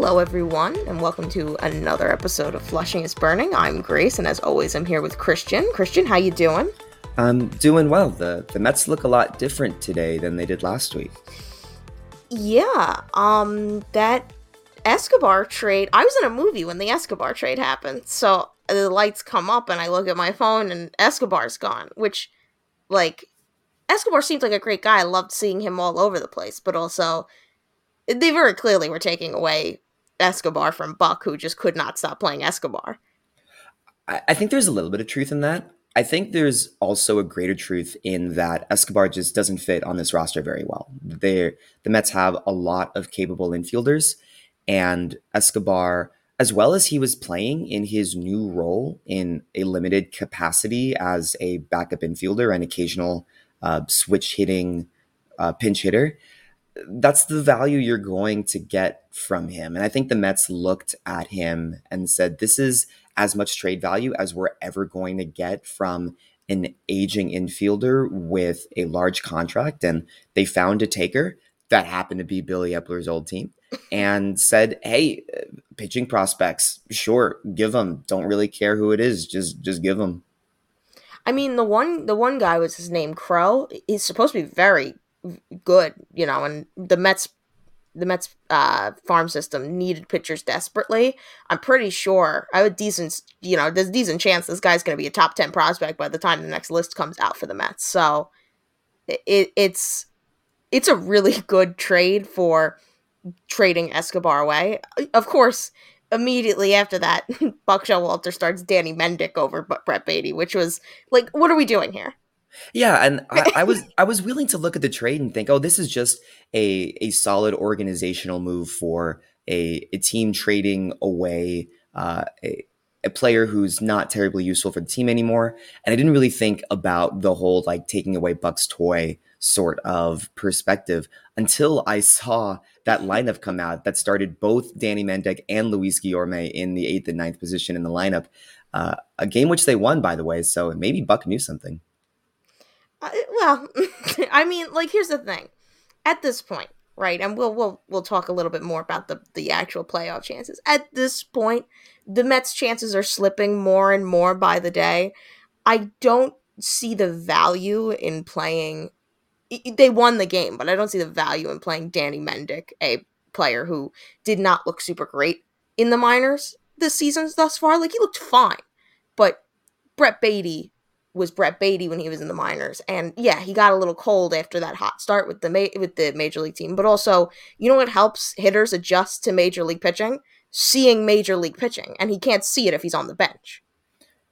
Hello, everyone, and welcome to another episode of Flushing is Burning. I'm Grace, and as always, I'm here with Christian. Christian, how you doing? I'm doing well. the The Mets look a lot different today than they did last week. Yeah, um, that Escobar trade. I was in a movie when the Escobar trade happened, so the lights come up, and I look at my phone, and Escobar's gone. Which, like, Escobar seems like a great guy. I loved seeing him all over the place, but also they very clearly were taking away Escobar from Buck, who just could not stop playing Escobar. I think there's a little bit of truth in that. I think there's also a greater truth in that Escobar just doesn't fit on this roster very well. they the Mets have a lot of capable infielders, and Escobar, as well as he was playing in his new role in a limited capacity as a backup infielder and occasional uh, switch hitting uh, pinch hitter, that's the value you're going to get from him. And I think the Mets looked at him and said, this is as much trade value as we're ever going to get from an aging infielder with a large contract. And they found a taker that happened to be Billy Eppler's old team and said, "Hey, pitching prospects, sure, give them. Don't really care who it is, just just give them." I mean, the one the one guy was his name Crow. He's supposed to be very good, you know, and the Mets the Mets uh, farm system needed pitchers desperately. I'm pretty sure I have a decent, you know, there's a decent chance this guy's going to be a top 10 prospect by the time the next list comes out for the Mets. So it, it's it's a really good trade for trading Escobar away. Of course, immediately after that, Buck Showalter starts Danny Mendick over Brett Baty, which was like, what are we doing here? Yeah, and I, I, was I was willing to look at the trade and think, oh, this is just a a solid organizational move for a, a team trading away uh, a, a player who's not terribly useful for the team anymore. And I didn't really think about the whole like taking away Buck's toy sort of perspective until I saw that lineup come out that started both Danny Mendick and Luis Guillorme in the eighth and ninth position in the lineup. Uh, a game which they won, by the way. So maybe Buck knew something. Uh, well, I mean, like here's the thing. At this point, right, and we'll we'll we'll talk a little bit more about the the actual playoff chances. At this point, the Mets' chances are slipping more and more by the day. I don't see the value in playing. They won the game, but I don't see the value in playing Danny Mendick, a player who did not look super great in the minors this season thus far. Like he looked fine, but Brett Baty was Brett Baty when he was in the minors. And yeah, he got a little cold after that hot start with the ma- with the major league team. But also, you know what helps hitters adjust to major league pitching? Seeing major league pitching, and he can't see it if he's on the bench.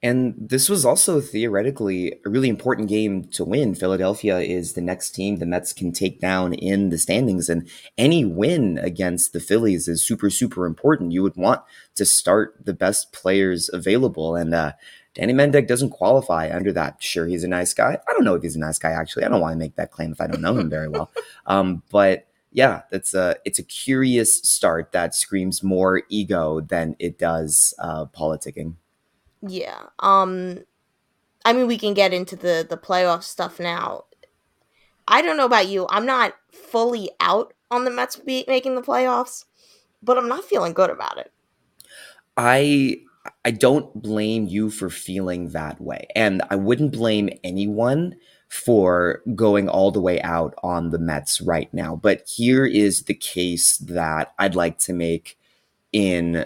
And this was also theoretically a really important game to win. Philadelphia is the next team the Mets can take down in the standings. And any win against the Phillies is super, super important. You would want to start the best players available. And uh, Danny Mendick doesn't qualify under that. Sure, he's a nice guy. I don't know if he's a nice guy actually. I don't want to make that claim if I don't know him very well. Um, but yeah, it's a it's a curious start that screams more ego than it does uh, politicking. Yeah. Um, I mean, we can get into the the playoff stuff now. I don't know about you. I'm not fully out on the Mets making the playoffs, but I'm not feeling good about it. I I don't blame you for feeling that way. And I wouldn't blame anyone for going all the way out on the Mets right now. But here is the case that I'd like to make in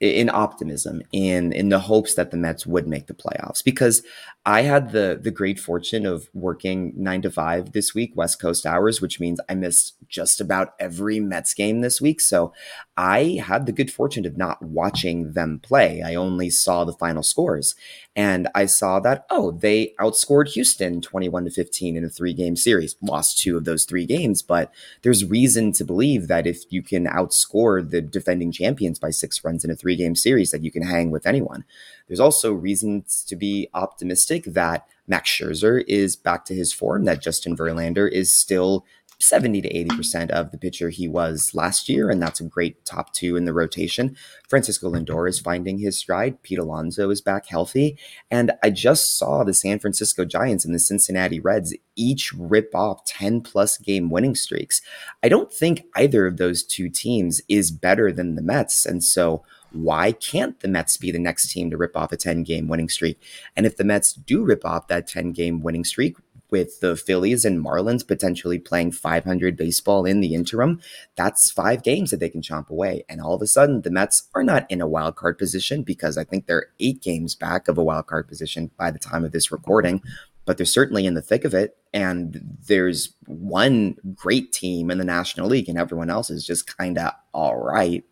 in optimism in in the hopes that the Mets would make the playoffs because I had the the great fortune of working 9 to 5 this week West Coast hours which means I missed just about every Mets game this week. So I had the good fortune of not watching them play. I only saw the final scores and I saw that oh they outscored Houston 21 to 15 in a three game series lost two of those three games. But there's reason to believe that if you can outscore the defending champions by 6 runs in a three game series that you can hang with anyone there's also reasons to be optimistic that Max Scherzer is back to his form, that Justin Verlander is still 70 to 80% of the pitcher he was last year, and that's a great top two in the rotation. Francisco Lindor is finding his stride. Pete Alonso is back healthy. And I just saw the San Francisco Giants and the Cincinnati Reds each rip off 10 plus game winning streaks. I don't think either of those two teams is better than the Mets. And so why can't the Mets be the next team to rip off a 10 game winning streak? And if the Mets do rip off that 10 game winning streak, with the Phillies and Marlins potentially playing 500 baseball in the interim, that's five games that they can chomp away. And all of a sudden, the Mets are not in a wild card position because I think they're eight games back of a wild card position by the time of this recording. But they're certainly in the thick of it. And there's one great team in the National League, and everyone else is just kind of all right.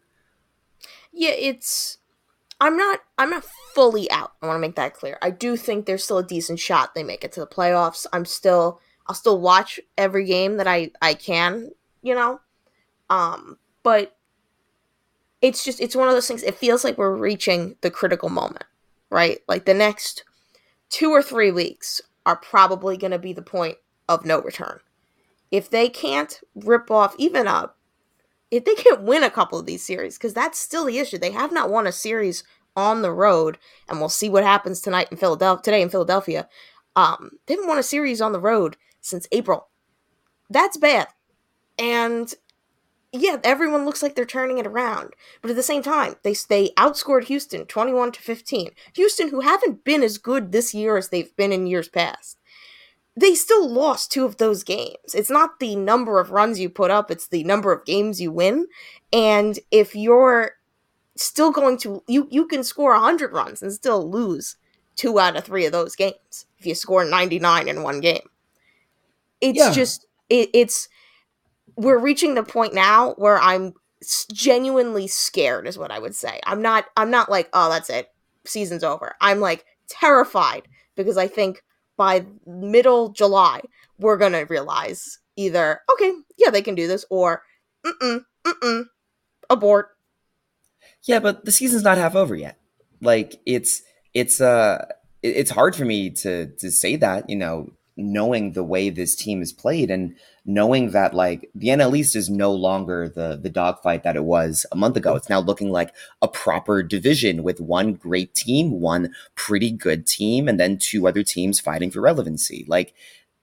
Yeah, it's I'm not I'm not fully out. I want to make that clear. I do think there's still a decent shot they make it to the playoffs. I'm still I'll still watch every game that I I can, you know. Um but it's just it's one of those things it feels like we're reaching the critical moment, right? Like the next 2 or 3 weeks are probably going to be the point of no return. If they can't rip off even a if they can't win a couple of these series, because that's still the issue. They have not won a series on the road, and we'll see what happens tonight in Philadelphia. Today in Philadelphia, um, they haven't won a series on the road since April. That's bad, and yeah, everyone looks like they're turning it around. But at the same time, they they outscored Houston twenty one to fifteen. Houston, who haven't been as good this year as they've been in years past they still lost two of those games. It's not the number of runs you put up, it's the number of games you win. And if you're still going to you you can score 100 runs and still lose two out of 3 of those games if you score 99 in one game. It's yeah. just it, it's we're reaching the point now where I'm genuinely scared is what I would say. I'm not I'm not like, "Oh, that's it. Season's over." I'm like terrified because I think by middle July, we're gonna realize either okay, yeah, they can do this, or mm mm mm abort. Yeah, but the season's not half over yet. Like it's it's uh it's hard for me to to say that you know knowing the way this team is played and knowing that like the NL East is no longer the the dogfight that it was a month ago. It's now looking like a proper division with one great team, one pretty good team, and then two other teams fighting for relevancy. Like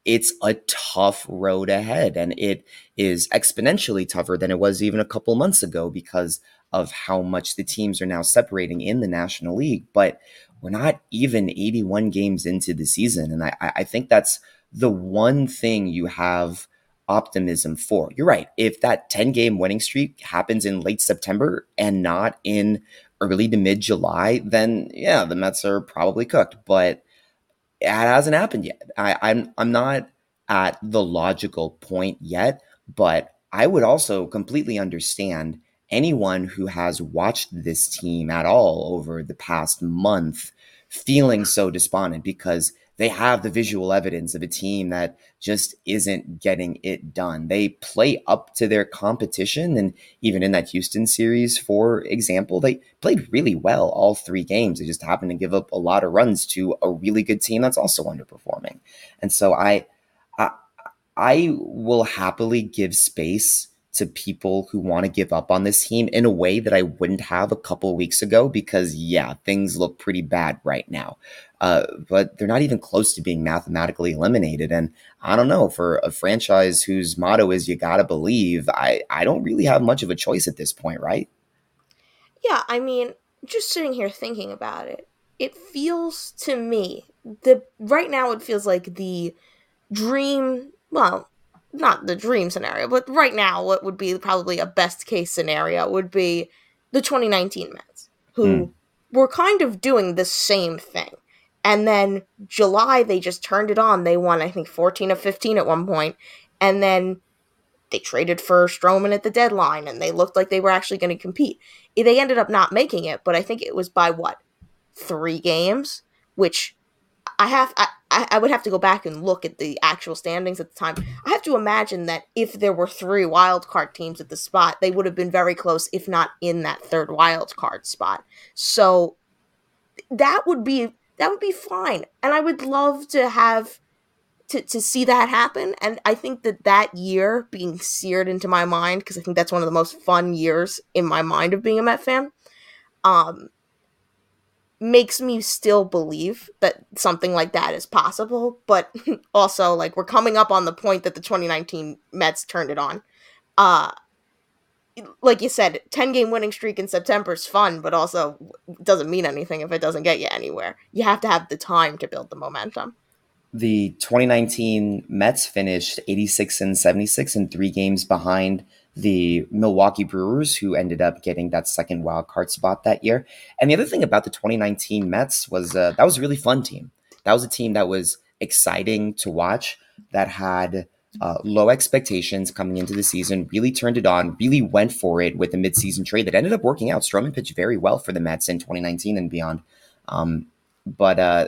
it's a tough road ahead, and it is exponentially tougher than it was even a couple months ago because of how much the teams are now separating in the National League. But we're not even 81 games into the season. And I, I think that's the one thing you have optimism for. You're right. If that 10 game winning streak happens in late September and not in early to mid July, then yeah, the Mets are probably cooked. But it hasn't happened yet. I, I'm I'm not at the logical point yet, but I would also completely understand anyone who has watched this team at all over the past month feeling so despondent because they have the visual evidence of a team that just isn't getting it done. They play up to their competition. And even in that Houston series, for example, they played really well all three games. They just happened to give up a lot of runs to a really good team that's also underperforming. And so I, I, I will happily give space to people who want to give up on this team in a way that I wouldn't have a couple weeks ago because, yeah, things look pretty bad right now. Uh, but they're not even close to being mathematically eliminated. And I don't know, for a franchise whose motto is you gotta believe, I, I don't really have much of a choice at this point, right? Yeah, I mean, just sitting here thinking about it, it feels to me the right now it feels like the dream well not the dream scenario, but right now, what would be probably a best case scenario would be the 2019 Mets, who mm. were kind of doing the same thing. And then July, they just turned it on. They won, I think, 14 of 15 at one point, And then they traded for Stroman at the deadline, and they looked like they were actually going to compete. They ended up not making it, but I think it was by what? Three games? Which I have. I, I, I would have to go back and look at the actual standings at the time. I have to imagine that if there were three wild card teams at the spot, they would have been very close, if not in that third wild card spot. So that would be that would be fine, and I would love to have to, to see that happen. And I think that that year being seared into my mind, because I think that's one of the most fun years in my mind of being a Met fan, um, makes me still believe that something like that is possible. But also, like, we're coming up on the point that the 2019 Mets turned it on. Uh, like you said, 10 game winning streak in September is fun, but also doesn't mean anything if it doesn't get you anywhere. You have to have the time to build the momentum. The 2019 Mets finished 86 and 76 and three games behind the Milwaukee Brewers, who ended up getting that second wild card spot that year. And the other thing about the 2019 Mets was uh, that was a really fun team. That was a team that was exciting to watch, that had uh, low expectations coming into the season, really turned it on, really went for it with the midseason trade that ended up working out. Stroman pitched very well for the Mets in 2019 and beyond. Um, but uh,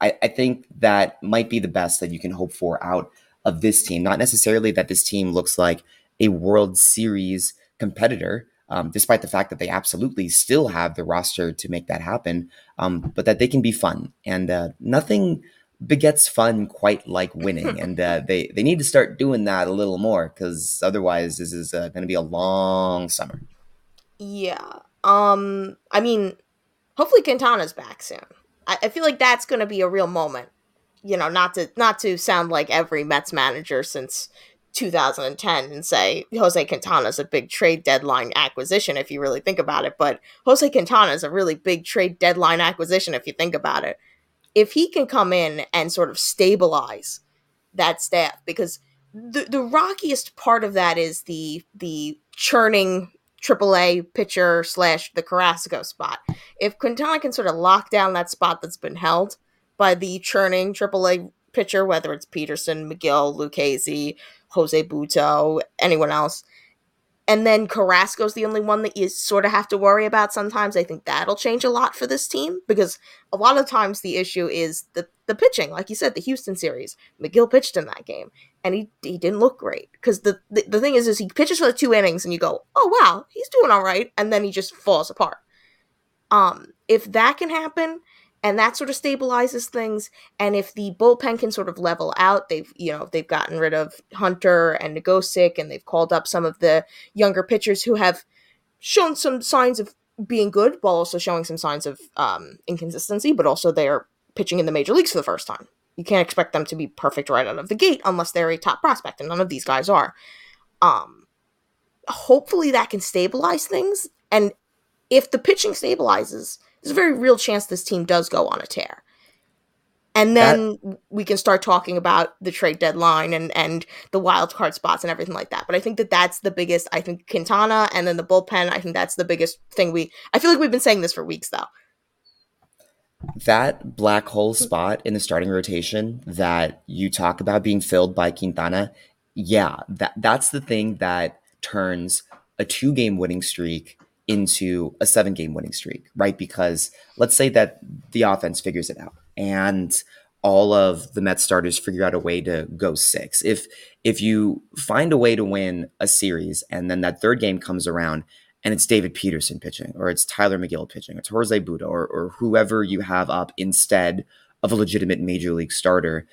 I, I think that might be the best that you can hope for out of this team. Not necessarily that this team looks like a World Series competitor, um, despite the fact that they absolutely still have the roster to make that happen, um, but that they can be fun. And uh, nothing begets fun quite like winning, and uh, they they need to start doing that a little more because otherwise, this is uh, going to be a long summer. Yeah. Um. I mean, hopefully Quintana's back soon. I, I feel like that's going to be a real moment. You know, not to not to sound like every Mets manager since 2010 and say Jose Quintana is a big trade deadline acquisition if you really think about it. But Jose Quintana is a really big trade deadline acquisition if you think about it if he can come in and sort of stabilize that staff because the the rockiest part of that is the the churning AAA pitcher slash the Carrasco spot. If Quintana can sort of lock down that spot that's been held by the churning AAA pitcher, whether it's Peterson, Megill, Lucchesi, Jose Butto, anyone else, and then Carrasco's the only one that you sort of have to worry about sometimes. I think that'll change a lot for this team because a lot of times the issue is the the pitching. Like you said, the Houston series, Megill pitched in that game and he he didn't look great because the, the the thing is is he pitches for the two innings and you go, oh wow, he's doing all right, and then he just falls apart. Um, if that can happen, and that sort of stabilizes things. And if the bullpen can sort of level out, they've you know they've gotten rid of Hunter and Nogosek, and they've called up some of the younger pitchers who have shown some signs of being good, while also showing some signs of um, inconsistency. But also they're pitching in the major leagues for the first time. You can't expect them to be perfect right out of the gate unless they're a top prospect, and none of these guys are. Um, hopefully that can stabilize things, and if the pitching stabilizes there's a very real chance this team does go on a tear. And then that, we can start talking about the trade deadline and, and the wild card spots and everything like that. But I think that that's the biggest. I think Quintana and then the bullpen. I think that's the biggest thing we. I feel like we've been saying this for weeks though. That black hole spot in the starting rotation that you talk about being filled by Quintana, yeah, that that's the thing that turns a two game winning streak into a seven game winning streak, right? Because let's say that the offense figures it out and all of the Mets starters figure out a way to go six. If if you find a way to win a series and then that third game comes around and it's David Peterson pitching or it's Tylor Megill pitching, or it's Jose Butto or, or whoever you have up instead of a legitimate major league starter,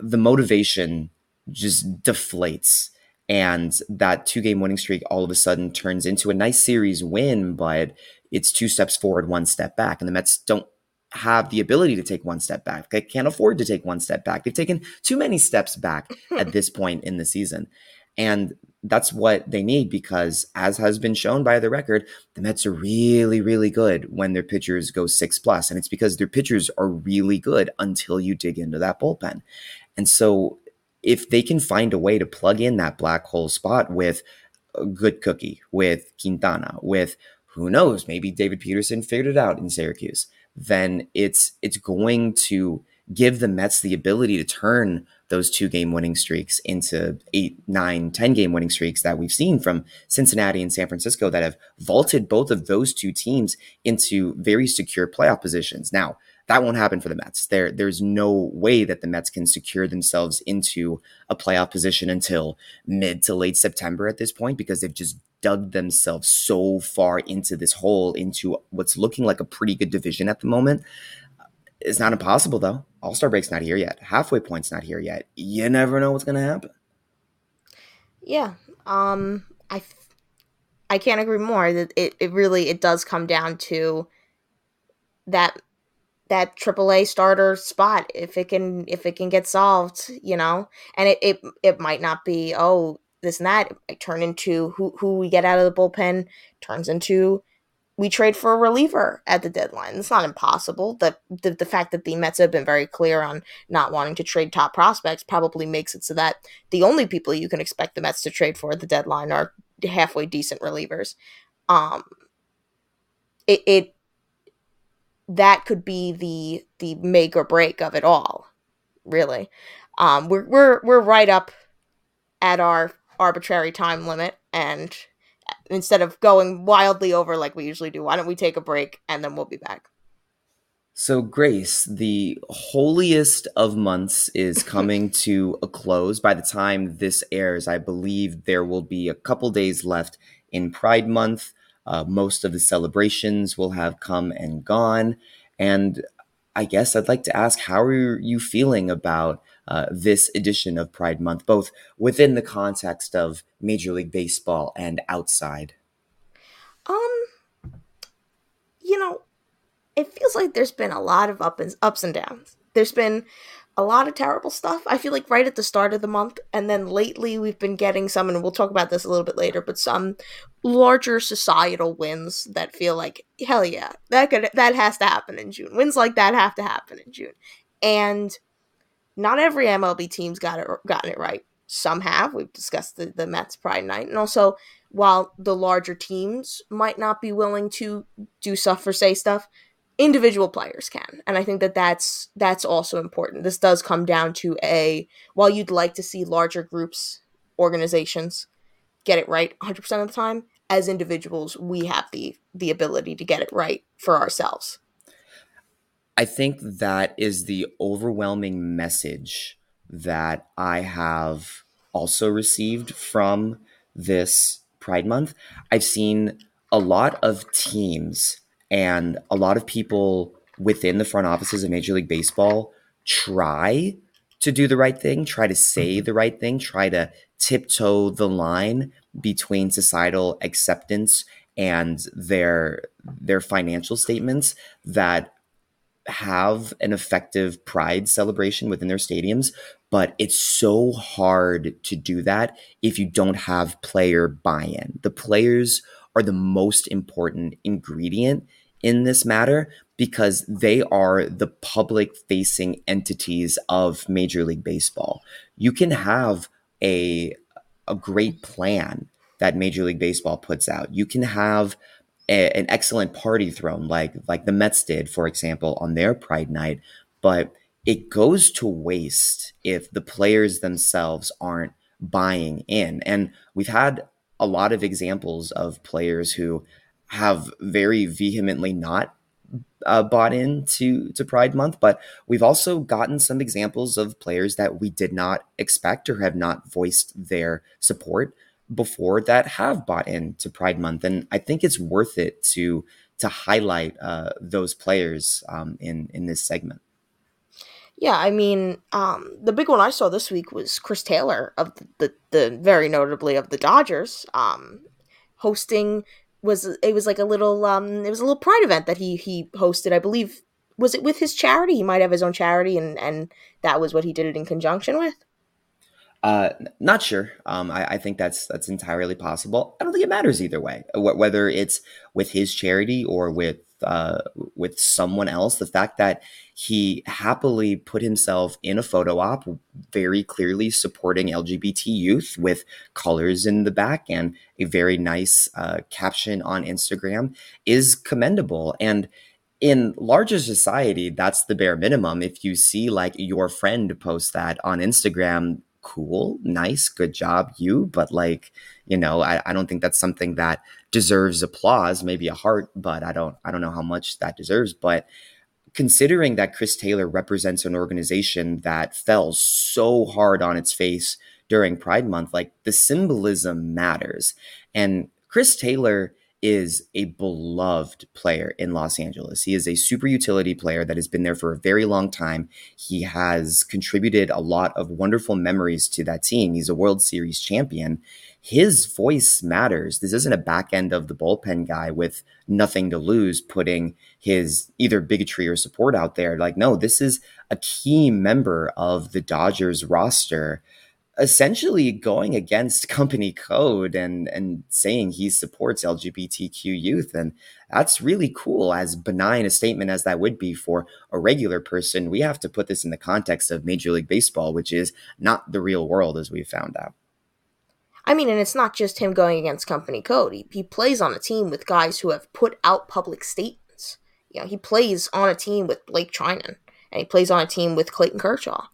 the motivation just deflates and that two game winning streak all of a sudden turns into a nice series win, but it's two steps forward, one step back. And the Mets don't have the ability to take one step back. They can't afford to take one step back. They've taken too many steps back at this point in the season. And that's what they need because, as has been shown by the record, the Mets are really, really good when their pitchers go six plus, and it's because their pitchers are really good until you dig into that bullpen. And so if they can find a way to plug in that black hole spot with a good cookie, with Quintana, with who knows, maybe David Peterson figured it out in Syracuse, then it's it's going to give the Mets the ability to turn those two game winning streaks into eight, nine, ten game winning streaks that we've seen from Cincinnati and San Francisco that have vaulted both of those two teams into very secure playoff positions. Now, that won't happen for the Mets. There, there's no way that the Mets can secure themselves into a playoff position until mid to late September at this point because they've just dug themselves so far into this hole, into what's looking like a pretty good division at the moment. It's not impossible though. All Star break's not here yet. Halfway point's not here yet. You never know what's gonna happen. Yeah. Um. I. I can't agree more. That it, it really it does come down to that that AAA starter spot if it can if it can get solved, you know, and it it, it might not be oh this and that. It turn into who who we get out of the bullpen turns into we trade for a reliever at the deadline. It's not impossible. The, the the fact that the Mets have been very clear on not wanting to trade top prospects probably makes it so that the only people you can expect the Mets to trade for at the deadline are halfway decent relievers. Um, it, it that could be the the make or break of it all, really. Um, we're we're we're right up at our arbitrary time limit, and instead of going wildly over like we usually do, why don't we take a break and then we'll be back. So, Grace, the holiest of months is coming to a close. By the time this airs, I believe there will be a couple days left in Pride Month. Uh, most of the celebrations will have come and gone. And I guess I'd like to ask how are you feeling about uh, this edition of Pride Month, both within the context of Major League Baseball and outside? Um, you know, it feels like there's been a lot of up and, ups and downs. There's been a lot of terrible stuff. I feel like right at the start of the month, and then lately we've been getting some, and we'll talk about this a little bit later, but some larger societal wins that feel like hell yeah, that could that has to happen in June. Wins like that have to happen in June, and not every MLB team's got it gotten it right. Some have. We've discussed the, the Mets Pride Night, and also while the larger teams might not be willing to do stuff or say stuff, individual players can. And i think that that's that's also important. This does come down to a while you'd like to see larger groups organizations get it right 100% of the time as individuals we have the the ability to get it right for ourselves. I think that is the overwhelming message that i have also received from this pride month. I've seen a lot of teams and a lot of people within the front offices of Major League Baseball try to do the right thing, try to say mm-hmm. the right thing, try to tiptoe the line between societal acceptance and their their financial statements that have an effective pride celebration within their stadiums but it's so hard to do that if you don't have player buy-in the players are the most important ingredient in this matter because they are the public facing entities of Major League Baseball. You can have a a great plan that Major League Baseball puts out. You can have a, an excellent party thrown like like the Mets did for example on their Pride night, but it goes to waste if the players themselves aren't buying in. And we've had a lot of examples of players who have very vehemently not uh, bought into to Pride Month, but we've also gotten some examples of players that we did not expect or have not voiced their support before that have bought into Pride Month, and I think it's worth it to to highlight uh, those players um, in in this segment. Yeah, I mean, um, the big one I saw this week was Chris Taylor of the, the, the very notably of the Dodgers, um, hosting was it was like a little um it was a little pride event that he he hosted i believe. Was it with his charity? He might have his own charity and and that was what he did it in conjunction with? Uh not sure. Um i, I think that's that's entirely possible. I don't think it matters either way whether it's with his charity or with uh, with someone else. The fact that he happily put himself in a photo op, very clearly supporting LGBT youth with colors in the back and a very nice uh, caption on Instagram, is commendable. And in larger society, that's the bare minimum. If you see like your friend post that on Instagram, cool, nice, good job, you. But like, you know, I, I don't think that's something that deserves applause, maybe a heart, but I don't I don't know how much that deserves. But considering that Chris Taylor represents an organization that fell so hard on its face during Pride Month, like the symbolism matters. And Chris Taylor is a beloved player in Los Angeles. He is a super utility player that has been there for a very long time. He has contributed a lot of wonderful memories to that team. He's a World Series champion. His voice matters. This isn't a back end of the bullpen guy with nothing to lose, putting his either bigotry or support out there. Like, no, this is a key member of the Dodgers roster essentially going against company code and and saying he supports LGBTQ youth and that's really cool as benign a statement as that would be for a regular person we have to put this in the context of major league baseball which is not the real world as we've found out I mean, and it's not just him going against company code. He, he plays on a team with guys who have put out public statements. You know, he plays on a team with Blake Treinen, and he plays on a team with Clayton Kershaw.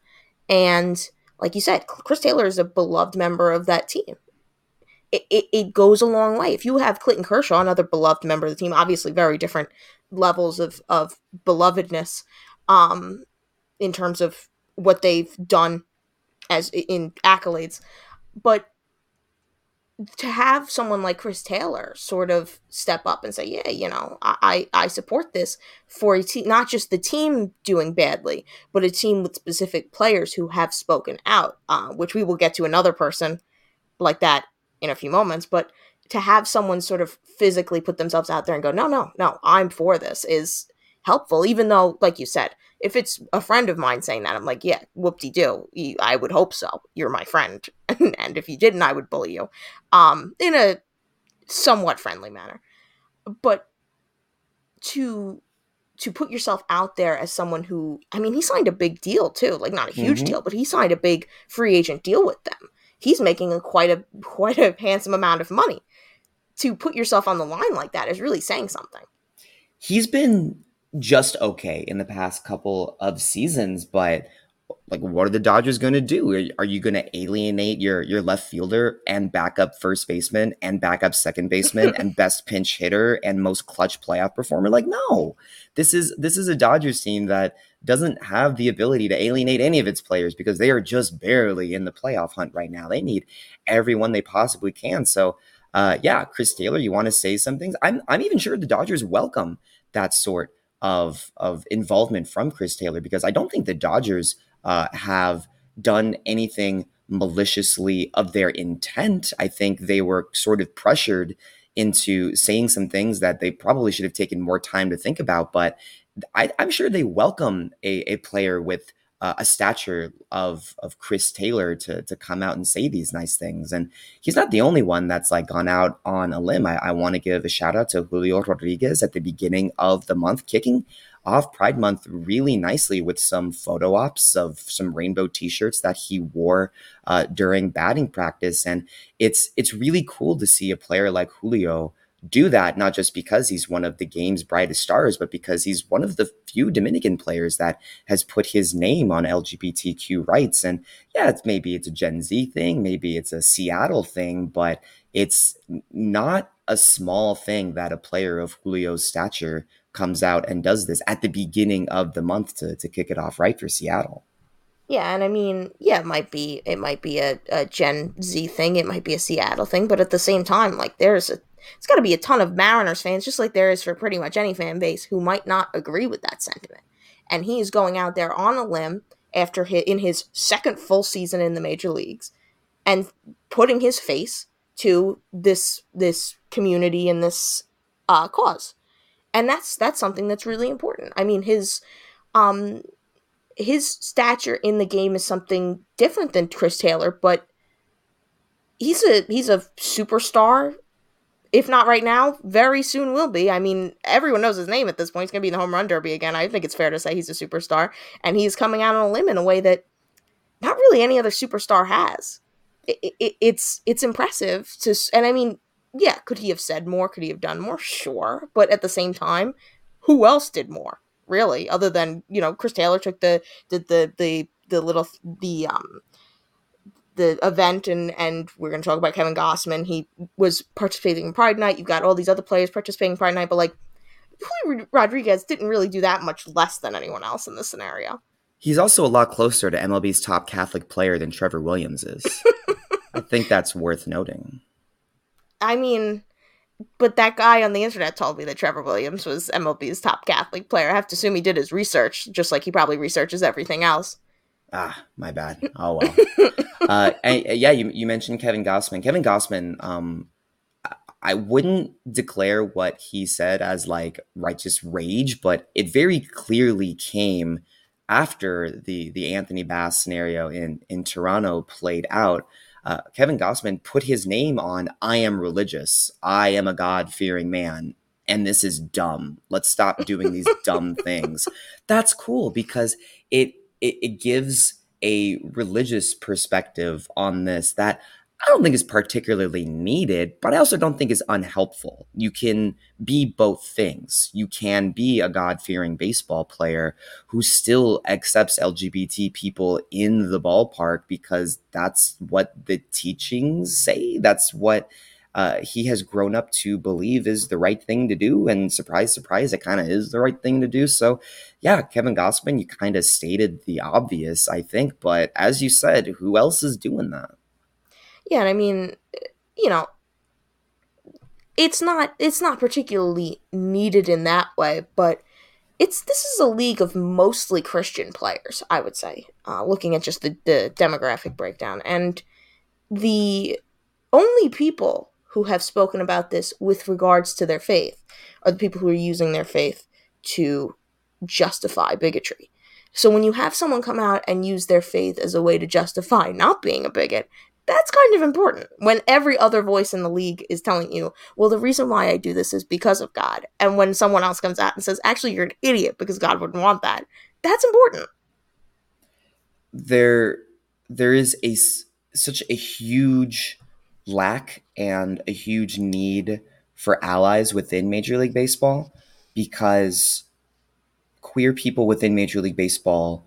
And like you said, Chris Taylor is a beloved member of that team. It, it, it goes a long way. If you have Clayton Kershaw, another beloved member of the team, obviously very different levels of, of belovedness um, in terms of what they've done as in accolades. But to have someone like Chris Taylor sort of step up and say, "Yeah, you know, I I support this for a team, not just the team doing badly, but a team with specific players who have spoken out," uh, which we will get to another person like that in a few moments. But to have someone sort of physically put themselves out there and go, "No, no, no, I'm for this," is helpful. Even though, like you said, if it's a friend of mine saying that, I'm like, yeah, whoop de doo. I would hope so. You're my friend, and if you didn't, I would bully you, um, in a somewhat friendly manner. But to to put yourself out there as someone who, I mean, he signed a big deal too, like not a huge mm-hmm. deal, but he signed a big free agent deal with them. He's making a quite a quite a handsome amount of money. To put yourself on the line like that is really saying something. He's been just okay in the past couple of seasons, but like what are the Dodgers going to do? Are, are you going to alienate your your left fielder and backup first baseman and backup second baseman and best pinch hitter and most clutch playoff performer? Like no. This is this is a Dodgers team that doesn't have the ability to alienate any of its players because they are just barely in the playoff hunt right now. They need everyone they possibly can. So uh, yeah, Chris Taylor, you want to say some things? I'm I'm even sure the Dodgers welcome that sort of of involvement from Chris Taylor because I don't think the Dodgers uh, have done anything maliciously of their intent. I think they were sort of pressured into saying some things that they probably should have taken more time to think about. But I, am sure they welcome a, a player with uh, a stature of of Chris Taylor to to come out and say these nice things. And he's not the only one that's like gone out on a limb. I, I want to give a shout out to Julio Rodriguez at the beginning of the month, kicking off Pride Month really nicely with some photo ops of some rainbow T-shirts that he wore uh, during batting practice, and it's it's really cool to see a player like Julio do that not just because he's one of the game's brightest stars, but because he's one of the few Dominican players that has put his name on LGBTQ rights. And yeah, it's maybe it's a Gen Z thing, maybe it's a Seattle thing, but it's not a small thing that a player of Julio's stature comes out and does this at the beginning of the month to, to kick it off right for Seattle. Yeah, and I mean, yeah, it might be it might be a, a Gen Z thing, it might be a Seattle thing, but at the same time, like there's a it's got to be a ton of Mariners fans, just like there is for pretty much any fan base, who might not agree with that sentiment. And he is going out there on a limb after his, in his second full season in the major leagues and putting his face to this this community and this uh, cause. And that's that's something that's really important. I mean, his um his stature in the game is something different than Chris Taylor, but he's a he's a superstar if not right now, very soon will be. I mean, everyone knows his name at this point. He's going to be in the home run derby again. I think it's fair to say he's a superstar, and he's coming out on a limb in a way that not really any other superstar has. It, it, it's it's impressive to, and I mean, yeah, could he have said more? Could he have done more? Sure, but at the same time, who else did more? Really, other than you know, Chris Taylor took the did the the the little the um the event and and we're going to talk about Kevin Gausman. He was participating in Pride Night. You've got all these other players participating in Pride Night, but like Julio Rodriguez didn't really do that much less than anyone else in this scenario. He's also a lot closer to MLB's top Catholic player than Trevor Williams is. I think that's worth noting. I mean, but that guy on the internet told me that Trevor Williams was MLB's top Catholic player. I have to assume he did his research, just like he probably researches everything else. Ah, my bad. Oh well. uh, and, yeah, you, you mentioned Kevin Gausman. Kevin Gausman, um, I wouldn't declare what he said as like righteous rage, but it very clearly came after the the Anthony Bass scenario in in Toronto played out uh, Kevin Gausman put his name on I am religious. I am a God fearing man. And this is dumb. Let's stop doing these dumb things. That's cool because it, it, it gives a religious perspective on this that I don't think is particularly needed, but I also don't think is unhelpful. You can be both things. You can be a God fearing baseball player who still accepts LGBT people in the ballpark because that's what the teachings say. That's what uh, he has grown up to believe is the right thing to do. And surprise, surprise, it kind of is the right thing to do. So, yeah, Kevin Gausman, you kind of stated the obvious, I think. But as you said, who else is doing that? yeah, and I mean, you know, it's not it's not particularly needed in that way, but it's this is a league of mostly Christian players, I would say, uh, looking at just the, the demographic breakdown. And the only people who have spoken about this with regards to their faith are the people who are using their faith to justify bigotry. So when you have someone come out and use their faith as a way to justify not being a bigot, that's kind of important when every other voice in the league is telling you, well, the reason why I do this is because of God. And when someone else comes out and says, actually, you're an idiot because God wouldn't want that, that's important. There, there is a such a huge lack and a huge need for allies within Major League Baseball because queer people within Major League Baseball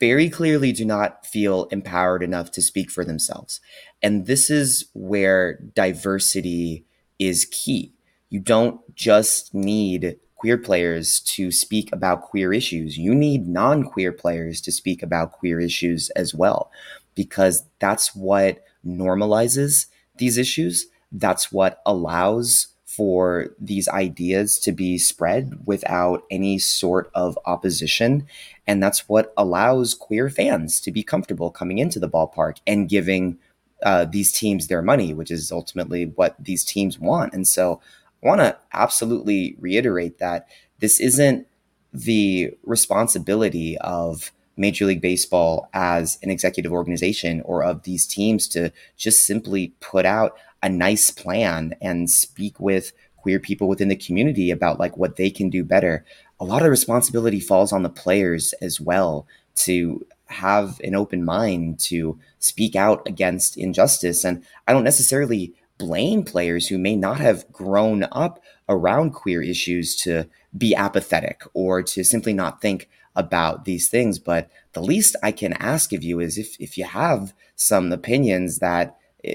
very clearly do not feel empowered enough to speak for themselves. And this is where diversity is key. You don't just need queer players to speak about queer issues. You need non queer players to speak about queer issues as well, because that's what normalizes these issues. That's what allows for these ideas to be spread without any sort of opposition. And that's what allows queer fans to be comfortable coming into the ballpark and giving uh, these teams their money, which is ultimately what these teams want. And so I want to absolutely reiterate that this isn't the responsibility of Major League Baseball as an executive organization or of these teams to just simply put out a nice plan and speak with queer people within the community about like what they can do better. A lot of responsibility falls on the players as well to have an open mind to speak out against injustice. And i don't necessarily blame players who may not have grown up around queer issues to be apathetic or to simply not think about these things but the least i can ask of you is if if you have some opinions that eh,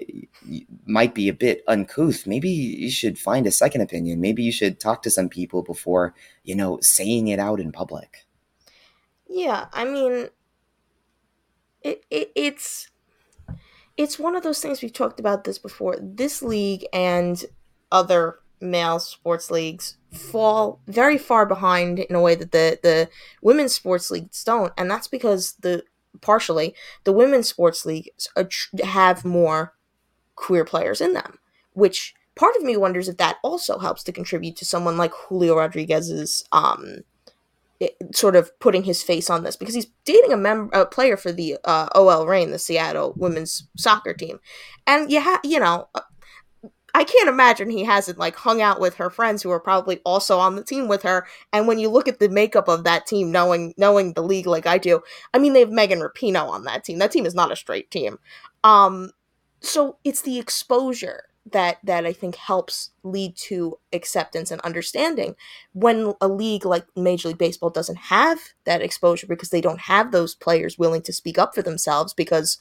might be a bit uncouth, maybe you should find a second opinion. Maybe you should talk to some people before, you know, saying it out in public. Yeah, I mean, it, it it's it's one of those things we've talked about this before. This league and other male sports leagues fall very far behind in a way that the the women's sports leagues don't, and that's because the partially the women's sports leagues have more queer players in them, which part of me wonders if that also helps to contribute to someone like Julio Rodriguez's um, it, sort of putting his face on this because he's dating a member, a player for the uh, OL Reign, the Seattle women's soccer team, and you ha- you know. Uh, I can't imagine he hasn't like hung out with her friends who are probably also on the team with her. And when you look at the makeup of that team, knowing knowing the league like I do, I mean they have Megan Rapinoe on that team. That team is not a straight team. Um, so it's the exposure that that I think helps lead to acceptance and understanding. When a league like Major League Baseball doesn't have that exposure because they don't have those players willing to speak up for themselves because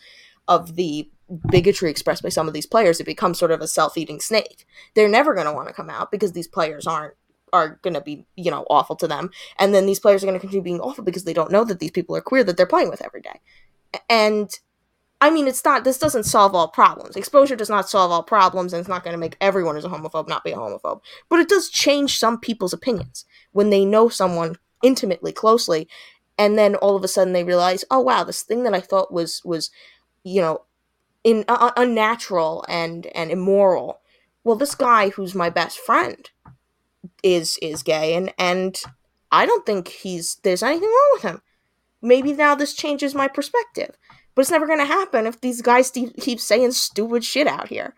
of the bigotry expressed by some of these players it becomes sort of a self-eating snake. They're never going to want to come out because these players aren't are going to be you know awful to them. And then these players are going to continue being awful because they don't know that these people are queer that they're playing with every day. And I mean, it's not. This doesn't solve all problems. Exposure does not solve all problems, and it's not going to make everyone who's a homophobe not be a homophobe. But it does change some people's opinions when they know someone intimately, closely, and then all of a sudden they realize, oh wow, this thing that I thought was was, you know, in uh, unnatural and and immoral. Well, this guy who's my best friend is is gay, and and I don't think he's there's anything wrong with him. Maybe now this changes my perspective but it's never going to happen if these guys keep saying stupid shit out here.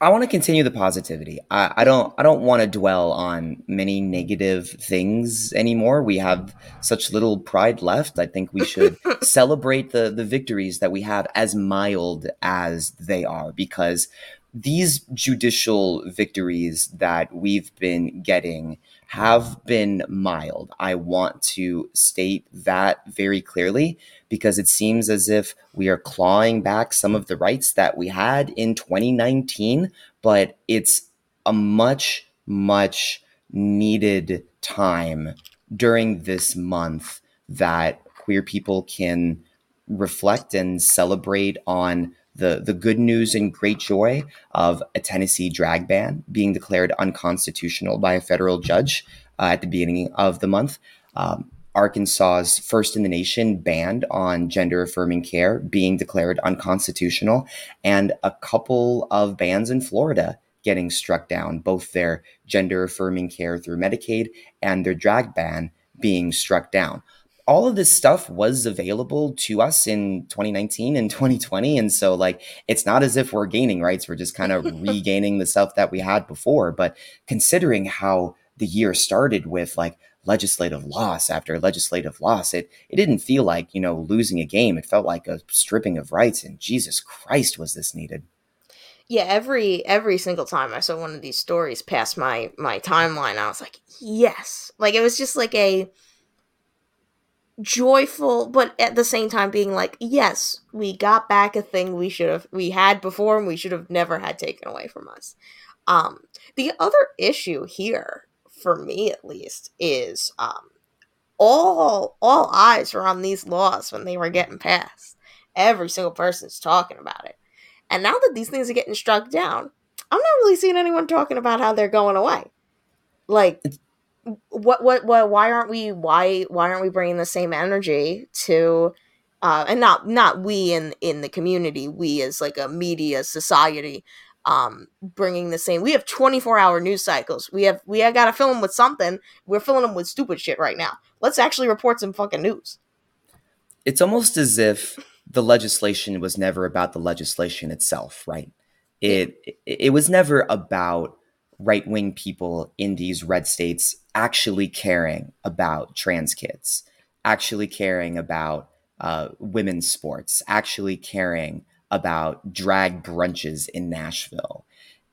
I want to continue the positivity. I, I don't. I don't want to dwell on many negative things anymore. We have such little pride left. I think we should celebrate the the victories that we have, as mild as they are, because these judicial victories that we've been getting have been mild. I want to state that very clearly because it seems as if we are clawing back some of the rights that we had in 2019, but it's a much, much needed time during this month that queer people can reflect and celebrate on the, the good news and great joy of a Tennessee drag ban being declared unconstitutional by a federal judge uh, at the beginning of the month. Um, Arkansas's first in the nation ban on gender affirming care being declared unconstitutional, and a couple of bans in Florida getting struck down, both their gender affirming care through Medicaid and their drag ban being struck down all of this stuff was available to us in 2019 and 2020 and so like it's not as if we're gaining rights we're just kind of regaining the stuff that we had before but considering how the year started with like legislative loss after legislative loss it it didn't feel like you know losing a game it felt like a stripping of rights and jesus christ was this needed. Yeah every every single time i saw one of these stories pass my my timeline i was like yes. Like it was just like a joyful but at the same time being like yes we got back a thing we should have we had before and we should have never had taken away from us. Um the other issue here for me at least is um all all eyes were on these laws when they were getting passed. Every single person's talking about it. And now that these things are getting struck down i'm not really seeing anyone talking about how they're going away. Like what what what why aren't we why why aren't we bringing the same energy to uh and not not we in in the community we as like a media society um bringing the same we have 24 hour news cycles. We have we have got to fill them with something. We're filling them with stupid shit right now. Let's actually report some fucking news. It's almost as if the legislation was never about the legislation itself right? It it, it was never about right wing people in these red states actually caring about trans kids, actually caring about uh, women's sports, actually caring about drag brunches in Nashville.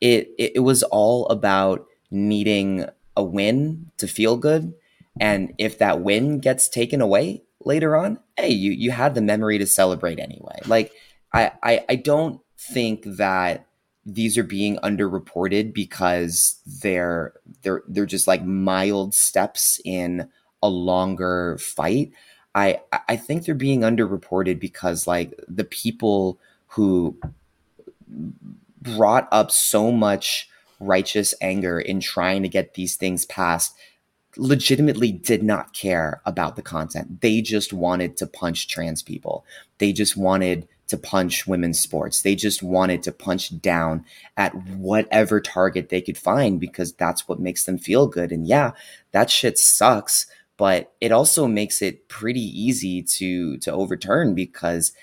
It, it, it was all about needing a win to feel good. And if that win gets taken away later on, hey, you, you had the memory to celebrate anyway. Like, I, I, I don't think that these are being underreported because they're they're they're just like mild steps in a longer fight. I I think they're being underreported because like the people who brought up so much righteous anger in trying to get these things passed legitimately did not care about the content. They just wanted to punch trans people. They just wanted to punch women's sports. They just wanted to punch down at whatever target they could find because that's what makes them feel good. And yeah, that shit sucks, but it also makes it pretty easy to to overturn because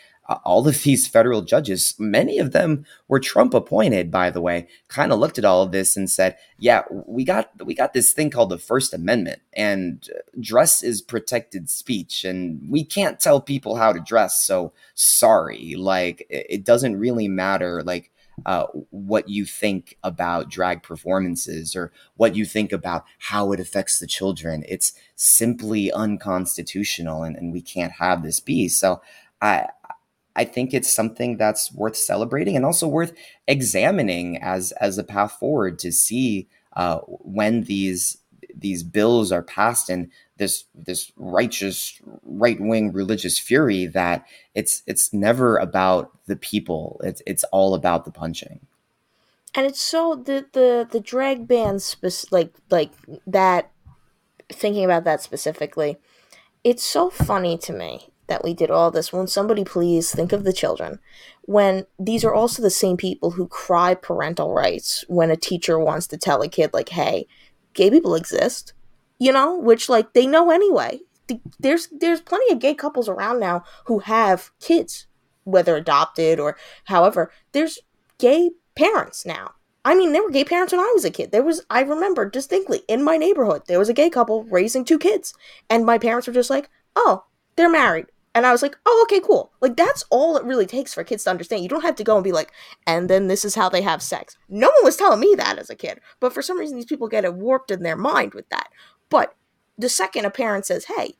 all of these federal judges, many of them were Trump appointed, by the way, kind of looked at all of this and said, "Yeah, we got we got this thing called the First Amendment, and dress is protected speech, and we can't tell people how to dress. So sorry, like it doesn't really matter, like." Uh, what you think about drag performances or what you think about how it affects the children. It's simply unconstitutional and, and we can't have this be. So I, I think it's something that's worth celebrating and also worth examining as as a path forward to see uh, when these these bills are passed and this this righteous right wing religious fury that it's it's never about the people. It's it's all about the punching. And it's so the the the drag bands spec- like like that. Thinking about that specifically, it's so funny to me that we did all this. When somebody please think of the children, when these are also the same people who cry parental rights when a teacher wants to tell a kid like, "Hey, gay people exist." you know, which like they know anyway. There's there's plenty of gay couples around now who have kids, whether adopted or however. There's gay parents now. I mean, there were gay parents when I was a kid. There was I remember distinctly in my neighborhood there was a gay couple raising two kids, and my parents were just like, "Oh, they're married." And I was like, oh, okay, cool. Like, that's all it really takes for kids to understand. You don't have to go and be like, and then this is how they have sex. No one was telling me that as a kid. But for some reason, these people get it warped in their mind with that. But the second a parent says, hey,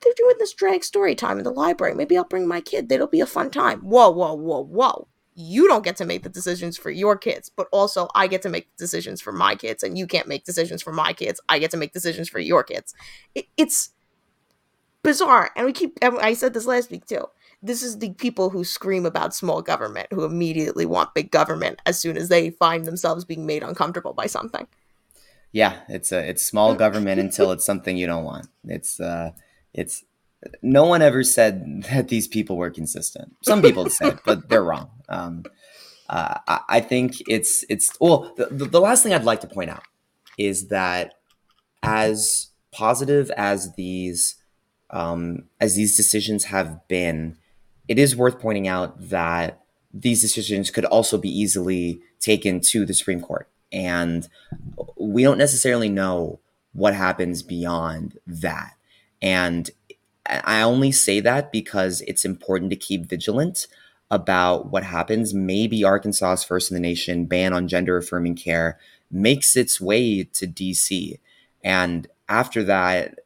they're doing this drag story time in the library. Maybe I'll bring my kid. It'll be a fun time. Whoa, whoa, whoa, whoa. You don't get to make the decisions for your kids, but also I get to make decisions for my kids, and you can't make decisions for my kids. I get to make decisions for your kids. It, it's bizarre. And we keep, I said this last week too. This is the people who scream about small government who immediately want big government as soon as they find themselves being made uncomfortable by something. Yeah, it's a it's small government until it's something you don't want. It's uh it's no one ever said that these people were consistent. Some people said, but they're wrong. Um, uh, I, I, think it's it's well. The, the last thing I'd like to point out is that as positive as these um, as these decisions have been, it is worth pointing out that these decisions could also be easily taken to the Supreme Court and we don't necessarily know what happens beyond that. And I only say that because it's important to keep vigilant about what happens. Maybe Arkansas's first in the nation ban on gender affirming care makes its way to DC. And after that,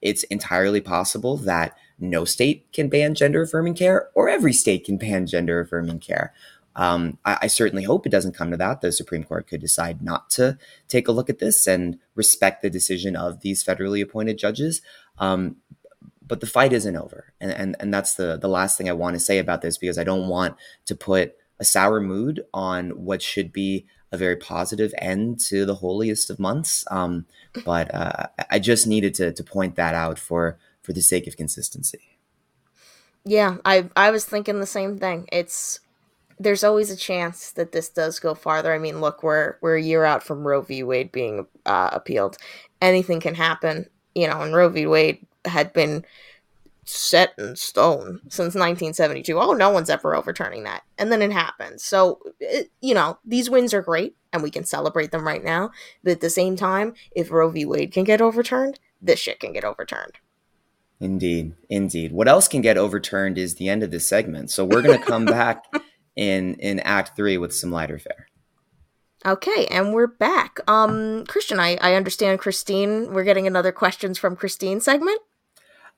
it's entirely possible that no state can ban gender affirming care or every state can ban gender affirming care. Um, I, I, certainly hope it doesn't come to that. The Supreme Court could decide not to take a look at this and respect the decision of these federally appointed judges. Um, but the fight isn't over, and, and and that's the the last thing I want to say about this because I don't want to put a sour mood on what should be a very positive end to the holiest of months. Um, but uh, I just needed to to point that out for for the sake of consistency. Yeah, I I was thinking the same thing. It's there's always a chance that this does go farther. I mean, look, we're we're a year out from Roe v. Wade being uh, appealed. Anything can happen, you know. And Roe v. Wade had been set in stone since 1972. Oh, no one's ever overturning that, and then it happens. So, it, you know, these wins are great, and we can celebrate them right now. But at the same time, if Roe v. Wade can get overturned, this shit can get overturned. Indeed, indeed. What else can get overturned is the end of this segment. So we're going to come back in in Act Three with some lighter fare. Okay, and we're back. Um, Christian, I, I understand Christine. We're getting another questions from Christine segment.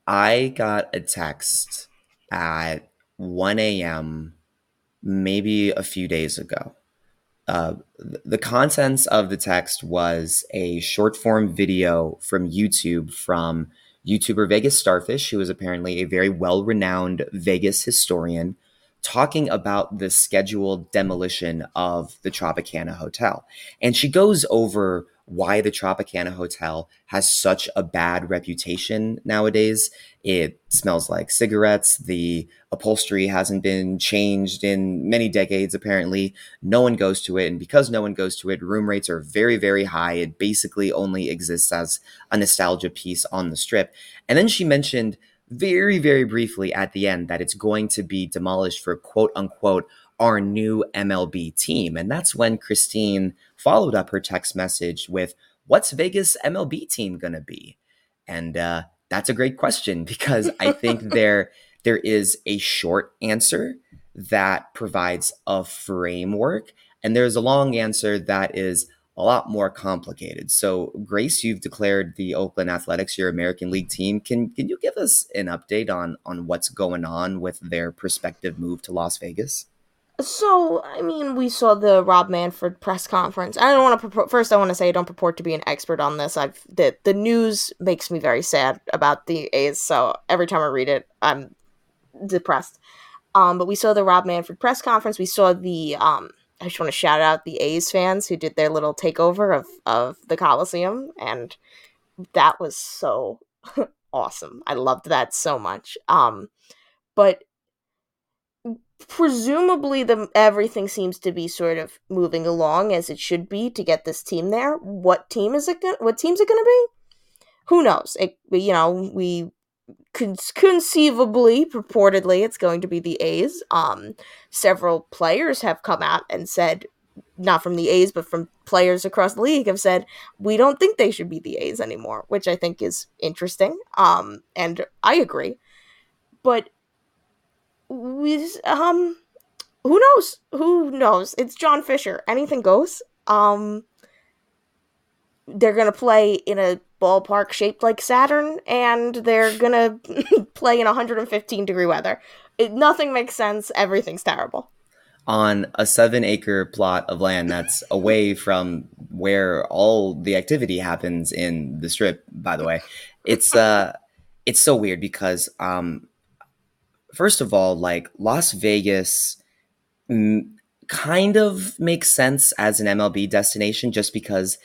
I got a text at 1 a.m. maybe a few days ago. Uh, the contents of the text was a short form video from YouTube from YouTuber Vegas Starfish, who is apparently a very well renowned Vegas historian talking about the scheduled demolition of the Tropicana Hotel. And she goes over why the Tropicana Hotel has such a bad reputation nowadays. It smells like cigarettes. The upholstery hasn't been changed in many decades, apparently. No one goes to it. And because no one goes to it, room rates are very, very high. It basically only exists as a nostalgia piece on the strip. And then she mentioned very, very briefly at the end that it's going to be demolished for quote unquote our new MLB team. And that's when Christine followed up her text message with, What's Vegas MLB team going to be? And uh, that's a great question because I think there there is a short answer that provides a framework, and there's a long answer that is a lot more complicated. So, Grace, you've declared the Oakland Athletics your American League team. Can can you give us an update on on what's going on with their prospective move to Las Vegas? So, I mean, we saw the Rob Manfred press conference. I don't want to first. I want to say I don't purport to be an expert on this. I've the the news makes me very sad about the A's. So every time I read it, I'm depressed. Um, but we saw the Rob Manfred press conference. We saw the um, I just want to shout out the A's fans who did their little takeover of of the Coliseum, and that was so awesome. I loved that so much. Um, but presumably the everything seems to be sort of moving along as it should be to get this team there. What team is it? Go- what team's it going to be? Who knows? It, you know, we con- conceivably, purportedly, it's going to be the A's. Um, several players have come out and said, not from the A's, but from players across the league, have said we don't think they should be the A's anymore, which I think is interesting. Um, and I agree, but we um who knows? Who knows? It's john fisher. Anything goes. Um they're gonna play in a ballpark shaped like saturn and they're gonna play in 115 degree weather. It, nothing makes sense. Everything's terrible. On a seven acre plot of land that's away from where all the activity happens in the strip by the way it's uh it's so weird because um first of all, like Las Vegas m- kind of makes sense as an MLB destination just because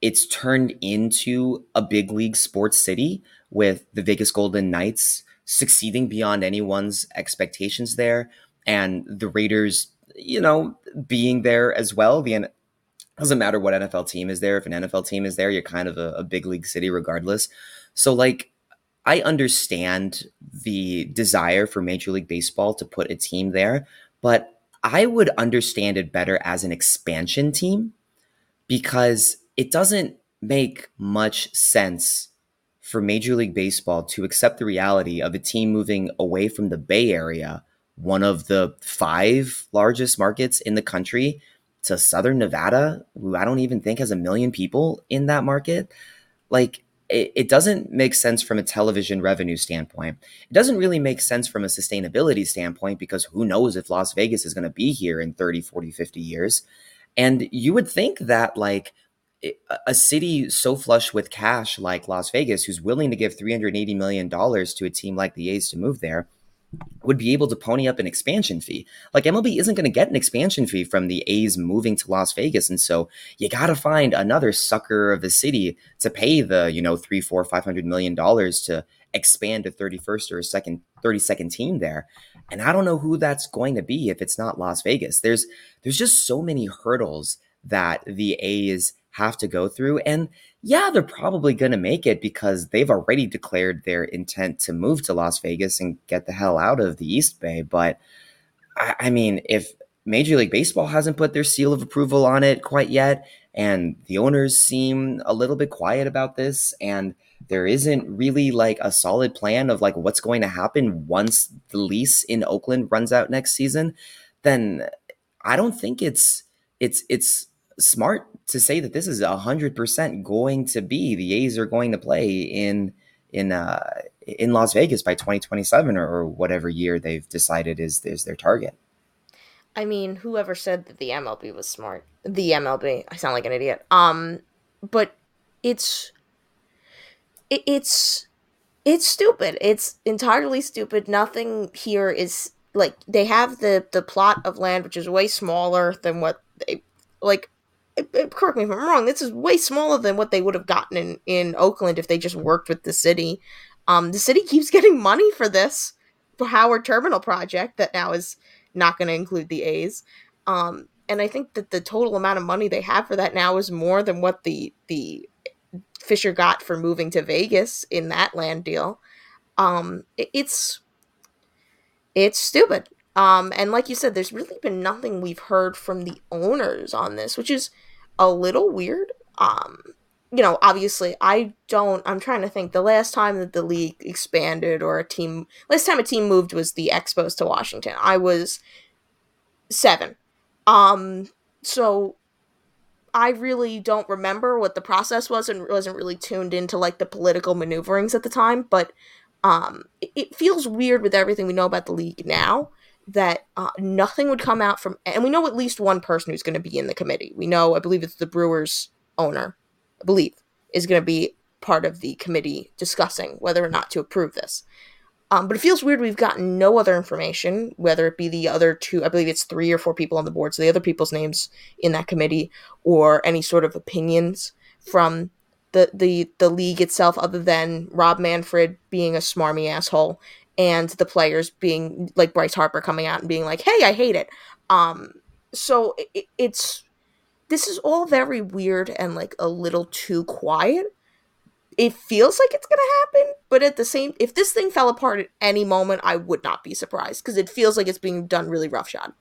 it's turned into a big league sports city with the Vegas Golden Knights succeeding beyond anyone's expectations there and the Raiders, you know, being there as well. The doesn't matter what NFL team is there. If an NFL team is there, you're kind of a, a big league city regardless. So like I understand the desire for Major League Baseball to put a team there, but I would understand it better as an expansion team because it doesn't make much sense for Major League Baseball to accept the reality of a team moving away from the Bay Area, one of the five largest markets in the country, to Southern Nevada, who I don't even think has a million people in that market. Like, it, it doesn't make sense from a television revenue standpoint. It doesn't really make sense from a sustainability standpoint because who knows if Las Vegas is going to be here in 30, 40, 50 years. And you would think that, like, a city so flush with cash like Las Vegas, who's willing to give $380 million to a team like the A's to move there, would be able to pony up an expansion fee. Like MLB isn't going to get an expansion fee from the A's moving to Las Vegas, and so you got to find another sucker of a city to pay the you know three, four, five hundred million dollars to expand a thirty first or a second, thirty second team there. And I don't know who that's going to be if it's not Las Vegas. There's there's just so many hurdles that the A's have to go through, and yeah, they're probably going to make it because they've already declared their intent to move to Las Vegas and get the hell out of the East Bay. But I, I, mean, if Major League Baseball hasn't put their seal of approval on it quite yet, and the owners seem a little bit quiet about this, and there isn't really like a solid plan of like what's going to happen once the lease in Oakland runs out next season, then I don't think it's it's it's smart to say that this is hundred percent going to be the A's are going to play in in uh, in Las Vegas by 2027 or, or whatever year they've decided is is their target. I mean, whoever said that the MLB was smart? The MLB. I sound like an idiot. Um, but it's it, it's it's stupid. It's entirely stupid. Nothing here is like they have the the plot of land which is way smaller than what they like correct me if I'm wrong, this is way smaller than what they would have gotten in, in Oakland if they just worked with the city. Um, the city keeps getting money for this for Howard Terminal project that now is not going to include the A's. Um, and I think that the total amount of money they have for that now is more than what the the Fisher got for moving to Vegas in that land deal. Um, it, it's it's stupid. Um, and like you said, there's really been nothing we've heard from the owners on this, which is a little weird. Um, you know, obviously, I don't. I'm trying to think. The last time that the league expanded or a team, last time a team moved was the Expos to Washington. I was seven. Um, so I really don't remember what the process was and wasn't really tuned into like the political maneuverings at the time. But um, it, it feels weird with everything we know about the league now that uh, nothing would come out from, and we know at least one person who's going to be in the committee. We know, I believe it's the Brewers owner, I believe, is going to be part of the committee discussing whether or not to approve this. Um, but it feels weird we've gotten no other information, whether it be the other two, I believe it's three or four people on the board, so the other people's names in that committee, or any sort of opinions from the the the league itself, other than Rob Manfred being a smarmy asshole and the players being like Bryce Harper coming out and being like, "Hey, I hate it." Um, so it, it's this is all very weird and like a little too quiet it feels like it's gonna happen, but at the same, if this thing fell apart at any moment, I would not be surprised because it feels like it's being done really roughshod.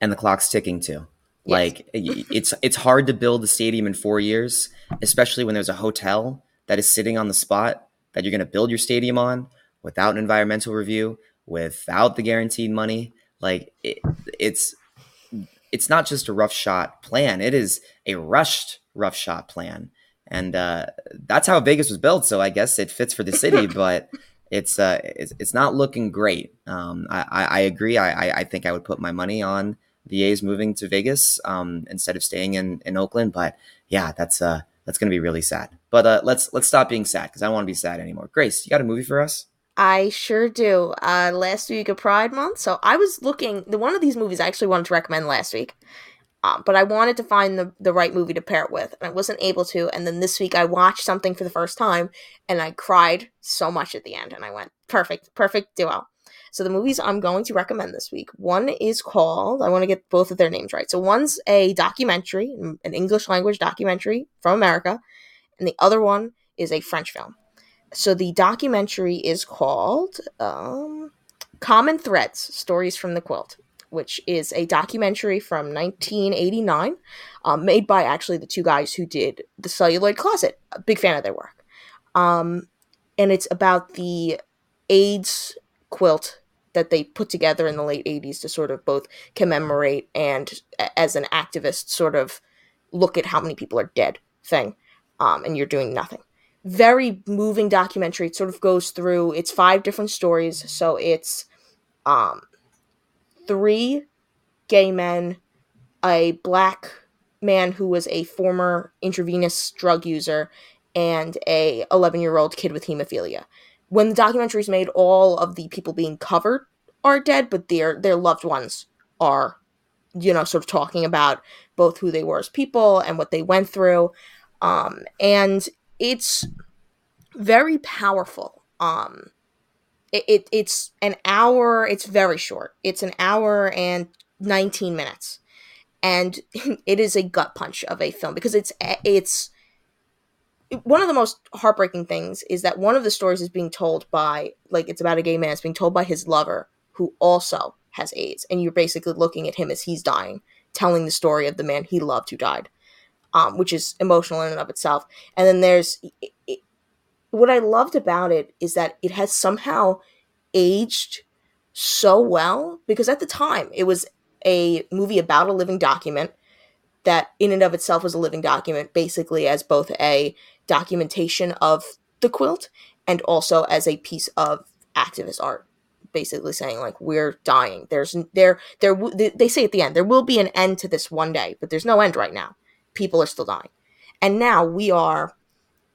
And the clock's ticking too. Yes. Like it's it's hard to build a stadium in four years, especially when there's a hotel that is sitting on the spot that you're going to build your stadium on without an environmental review, without the guaranteed money. Like it, it's it's not just a rough shot plan; it is a rushed rough shot plan and uh, that's how Vegas was built. So I guess it fits for the city, but it's uh, it's, it's not looking great. Um, I, I, agree. I, I think I would put my money on the A's moving to Vegas um, instead of staying in, in Oakland. But yeah, that's uh, that's going to be really sad. But uh, let's let's stop being sad because I don't want to be sad anymore. Grace, you got a movie for us? I sure do. Uh, last week of Pride Month, so I was looking. The one of these movies I actually wanted to recommend last week. Um, but I wanted to find the, the right movie to pair it with, and I wasn't able to. And then this week I watched something for the first time, and I cried so much at the end. And I went, perfect, perfect duo. So the movies I'm going to recommend this week, one is called, I want to get both of their names right. So one's a documentary, an English language documentary from America, and the other one is a French film. So the documentary is called um, Common Threads Stories from the Quilt which is a documentary from 1989, um, made by actually the two guys who did The Celluloid Closet. A big fan of their work. Um, and it's about the AIDS quilt that they put together in the late 80s to sort of both commemorate and, as an activist, sort of look at how many people are dead thing. Um, and you're doing nothing. Very moving documentary. It sort of goes through, it's five different stories. So it's um, three gay men, a black man who was a former intravenous drug user, and a 11 year old kid with hemophilia. When the documentary is made, all of the people being covered are dead, but their their loved ones are, you know, sort of talking about both who they were as people and what they went through. Um, and it's very powerful. Um, it, it it's an hour it's very short. It's an hour and 19 minutes. And it is a gut punch of a film because it's it's one of the most heartbreaking things is that one of the stories is being told by like it's about a gay man it's being told by his lover who also has aids. And you're basically looking at him as he's dying telling the story of the man he loved who died um, which is emotional in and of itself. And then there's it, what I loved about it is that it has somehow aged so well because at the time it was a movie about a living document that in and of itself was a living document basically as both a documentation of the quilt and also as a piece of activist art basically saying like we're dying. There's there there they say at the end there will be an end to this one day but there's no end right now people are still dying and now we are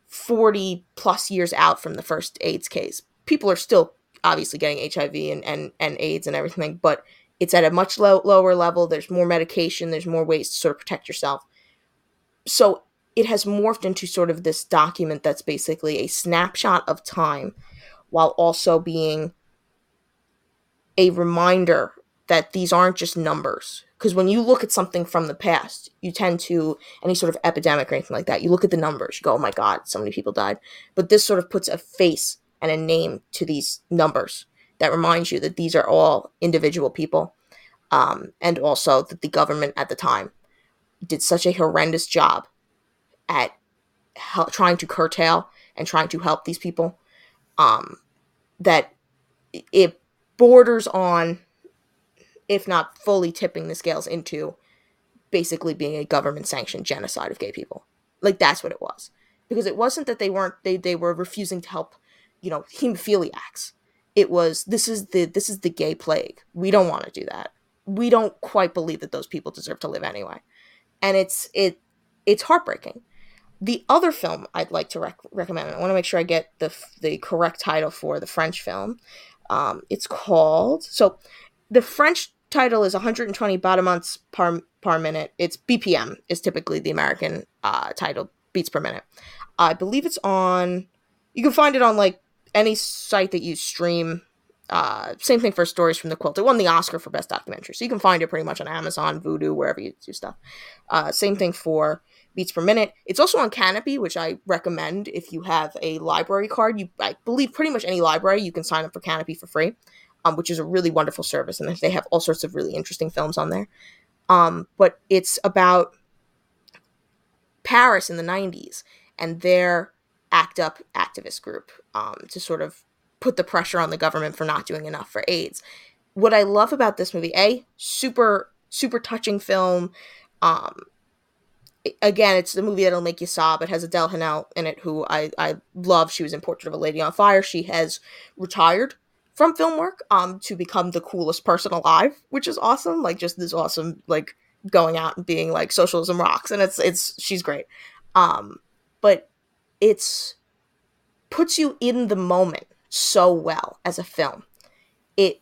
40 plus years out from the first AIDS case. People are still obviously getting HIV and, and, and AIDS and everything, but it's at a much low, lower level. There's more medication, there's more ways to sort of protect yourself. So it has morphed into sort of this document that's basically a snapshot of time while also being a reminder that these aren't just numbers. Because when you look at something from the past you tend to any sort of epidemic or anything like that you look at the numbers you go oh my god so many people died. But this sort of puts a face and a name to these numbers that reminds you that these are all individual people um, and also that the government at the time did such a horrendous job at trying to curtail and trying to help these people um, that it borders on if not fully tipping the scales into basically being a government sanctioned genocide of gay people. Like that's what it was. Because it wasn't that they weren't they they were refusing to help, you know, hemophiliacs. it was this is the this is the gay plague. We don't want to do that. We don't quite believe that those people deserve to live anyway. And it's it it's heartbreaking. The other film I'd like to rec- recommend, I want to make sure I get the the correct title for the French film. Um, it's called so the French title is 120 battements per per minute. It's BPM is typically the American uh, title beats per minute. I believe it's on. You can find it on like any site that you stream. Uh, same thing for Stories from the Quilt. It won the Oscar for Best Documentary, so you can find it pretty much on Amazon, Vudu, wherever you do stuff. Uh, same thing for beats per minute. It's also on Kanopy, which I recommend if you have a library card. You, I believe, pretty much any library you can sign up for Kanopy for free, um, which is a really wonderful service, and they have all sorts of really interesting films on there. Um, but it's about Paris in the '90s and their ACT UP activist group um, to sort of put the pressure on the government for not doing enough for AIDS. What I love about this movie, a super super touching film. Um, again, it's the movie that'll make you sob. It has Adele Haenel in it, who I I love. She was in Portrait of a Lady on Fire. She has retired from film work um to become the coolest person alive, which is awesome. Like just this awesome like going out and being like socialism rocks, and it's it's she's great. Um, but it's puts you in the moment so well as a film. It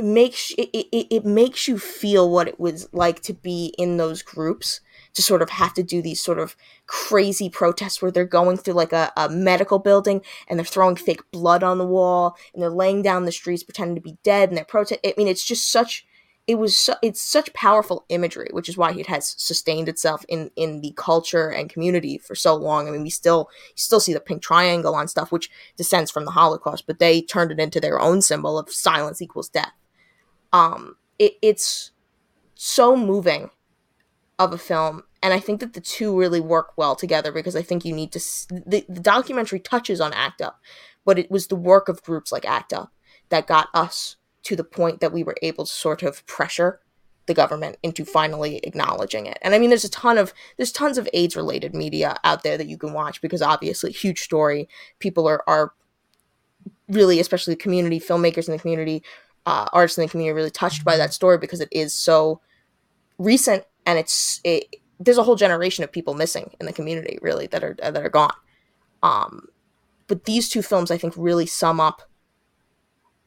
makes it, it, it makes you feel what it was like to be in those groups to sort of have to do these sort of crazy protests where they're going through like a, a medical building and they're throwing fake blood on the wall and they're laying down the streets pretending to be dead and they're protest i mean it's just such it was su- it's such powerful imagery, which is why it has sustained itself in in the culture and community for so long. I mean, we still still see the pink triangle on stuff, which descends from the Holocaust, but they turned it into their own symbol of silence equals death. Um, it, it's so moving of a film, and I think that the two really work well together because I think you need to. the, the documentary touches on ACT UP, but it was the work of groups like ACT UP that got us to the point that we were able to sort of pressure the government into finally acknowledging it. And I mean there's a ton of there's tons of AIDS related media out there that you can watch because obviously huge story. People are are really especially the community filmmakers in the community, uh, artists in the community really touched by that story because it is so recent and it's it, there's a whole generation of people missing in the community really that are that are gone. Um, but these two films I think really sum up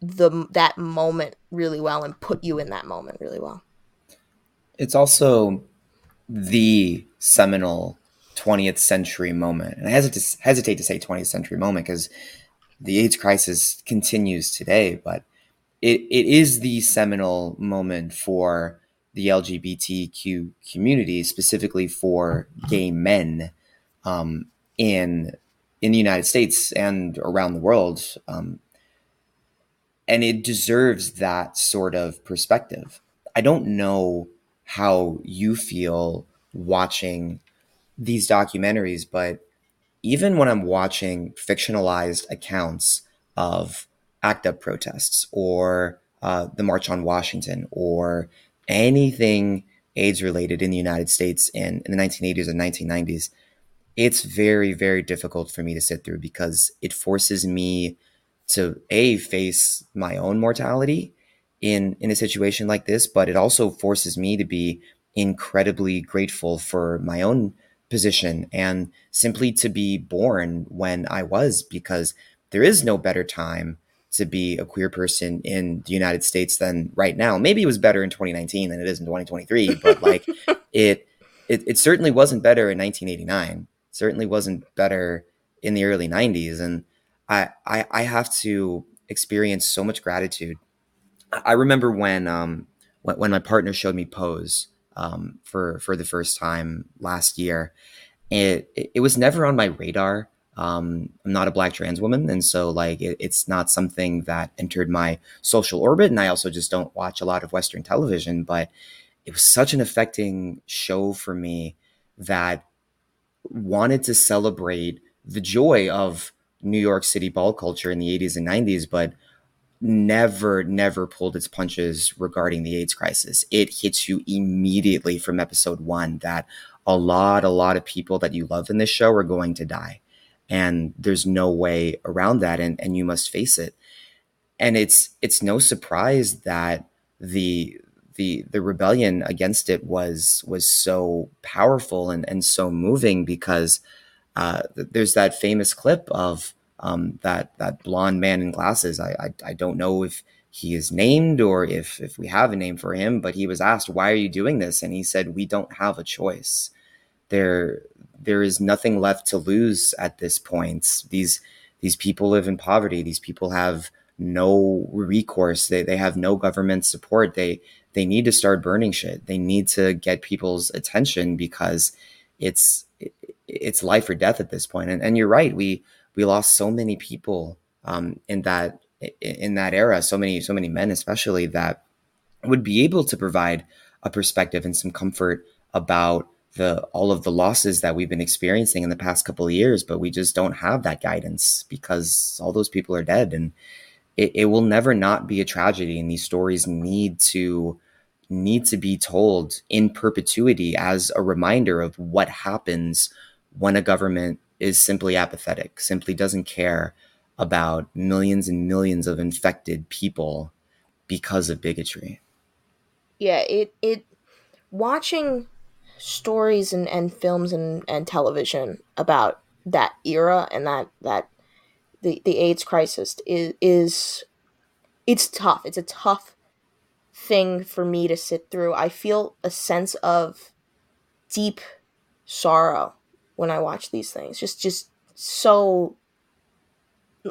the that moment really well and put you in that moment really well. It's also the seminal 20th century moment. And I hesitate to, hesitate to say 20th century moment because the AIDS crisis continues today, but it, it is the seminal moment for the LGBTQ community, specifically for gay men um, in in the United States and around the world. Um, and it deserves that sort of perspective. I don't know how you feel watching these documentaries, but even when I'm watching fictionalized accounts of ACT UP protests or uh, the March on Washington or anything AIDS related in the United States in, in the 1980s and 1990s, it's very, very difficult for me to sit through because it forces me to a face my own mortality in in a situation like this but it also forces me to be incredibly grateful for my own position and simply to be born when I was because there is no better time to be a queer person in the United States than right now. Maybe it was better in 2019 than it is in 2023, but like it, it it certainly wasn't better in 1989. Certainly wasn't better in the early 90s and I, I, I have to experience so much gratitude. I remember when um when, when my partner showed me Pose um for for the first time last year. It it, it was never on my radar. Um, I'm not a black trans woman, and so like it, it's not something that entered my social orbit. And I also just don't watch a lot of Western television. But it was such an affecting show for me that wanted to celebrate the joy of New York City ball culture in the 80s and 90s, but never, never pulled its punches regarding the AIDS crisis. It hits you immediately from episode one that a lot, a lot of people that you love in this show are going to die. And there's no way around that. And, and you must face it. and it's it's no surprise that the the the rebellion against it was was so powerful and and so moving because uh, there's that famous clip of um, that that blonde man in glasses. I, I I don't know if he is named or if if we have a name for him, but he was asked, "Why are you doing this?" and he said, "We don't have a choice. There there is nothing left to lose at this point. These these people live in poverty. These people have no recourse. They they have no government support. They they need to start burning shit. They need to get people's attention because it's it's life or death at this point. And and you're right. We we lost so many people um, in that in that era, so many so many men especially that would be able to provide a perspective and some comfort about the all of the losses that we've been experiencing in the past couple of years, but we just don't have that guidance because all those people are dead and it, it will never not be a tragedy and these stories need to need to be told in perpetuity as a reminder of what happens when a government is simply apathetic, simply doesn't care about millions and millions of infected people because of bigotry. Yeah, it it watching stories and, and films and, and television about that era and that that the, the AIDS crisis is is it's tough. It's a tough thing for me to sit through. I feel a sense of deep sorrow when I watch these things. Just just so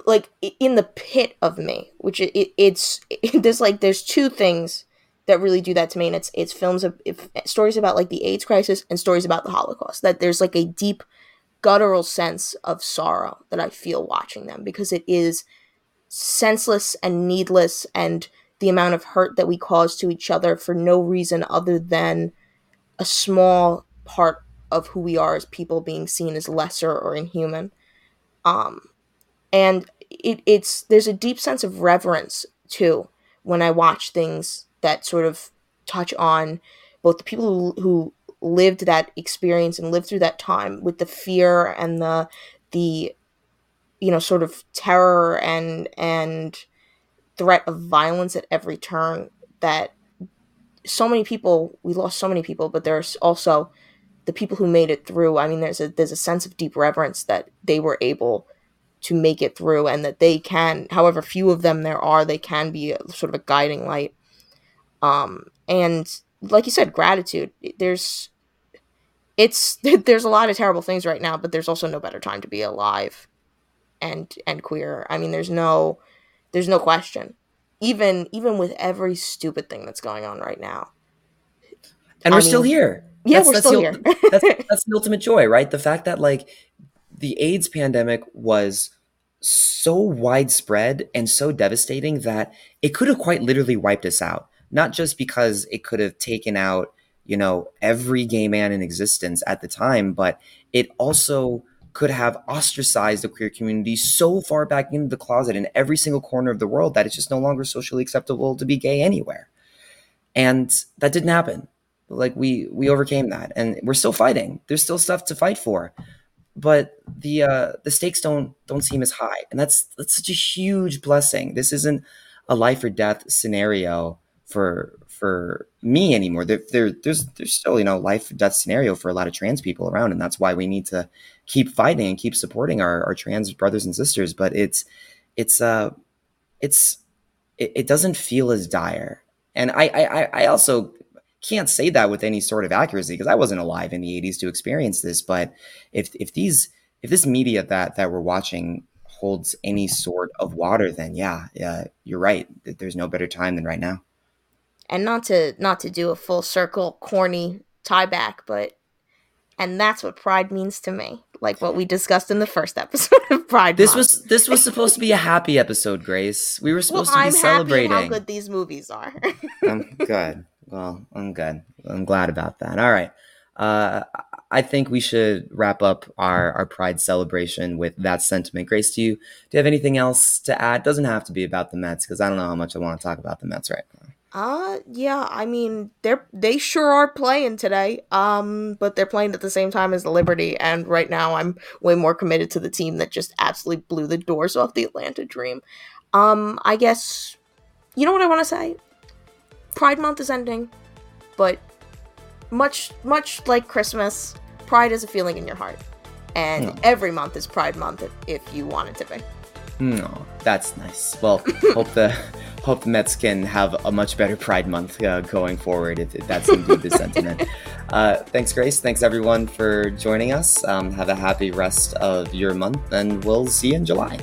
like in the pit of me, which it, it it's it, there's like there's two things that really do that to me, and it's it's films of if, stories about like the AIDS crisis and stories about the Holocaust. That there's like a deep guttural sense of sorrow that I feel watching them because it is senseless and needless and the amount of hurt that we cause to each other for no reason other than a small part of who we are as people being seen as lesser or inhuman. Um, and it, it's there's a deep sense of reverence too when I watch things that sort of touch on both the people who, who lived that experience and lived through that time with the fear and the the you know sort of terror and and threat of violence at every turn that so many people we lost so many people but there's also the people who made it through. I mean there's a there's a sense of deep reverence that they were able to make it through and that they can however few of them there are they can be a, sort of a guiding light um and like you said gratitude. There's it's there's a lot of terrible things right now but there's also no better time to be alive and and queer. I mean there's no there's no question. Even even with every stupid thing that's going on right now. And I we're mean, still here. yeah that's, we're that's still the, here. that's, that's the ultimate joy right? The fact that like the aids pandemic was so widespread and so devastating that it could have quite literally wiped us out not just because it could have taken out you know every gay man in existence at the time but it also could have ostracized the queer community so far back into the closet in every single corner of the world that it's just no longer socially acceptable to be gay anywhere. And that didn't happen. Like we we overcame that and we're still fighting. There's still stuff to fight for but the uh the stakes don't don't seem as high. And that's that's such a huge blessing. This isn't a life or death scenario for for me anymore. There, there, there's there's still you know life death scenario for a lot of trans people around, and that's why we need to keep fighting and keep supporting our, our trans brothers and sisters. But it's it's uh it's it, it doesn't feel as dire, and I I I also can't say that with any sort of accuracy because I wasn't alive in the 80s to experience this. But if if these if this media that that we're watching holds any sort of water, then yeah, yeah, you're right. There's no better time than right now and not to not to do a full circle corny tie back but and that's what pride means to me like what we discussed in the first episode of pride this month. was this was supposed to be a happy episode grace we were supposed well, to be I'm celebrating how good these movies are i'm good well i'm good i'm glad about that all right uh, I think we should wrap up our, our pride celebration with that sentiment. Grace, do you do you have anything else to add? Doesn't have to be about the Mets because I don't know how much I want to talk about the Mets right now. Uh yeah, I mean they're they sure are playing today. Um but they're playing at the same time as the Liberty and right now I'm way more committed to the team that just absolutely blew the doors off the Atlanta Dream. Um, I guess you know what I want to say. Pride Month is ending, but much much like Christmas, Pride is a feeling in your heart, and Hmm. every month is Pride Month if, if you want it to be. No, that's nice. Well, hope the hope the Mets can have a much better Pride Month uh, going forward if, if that's indeed the sentiment. Uh, thanks, Grace. Thanks everyone for joining us. Um, have a happy rest of your month, and we'll see you in July.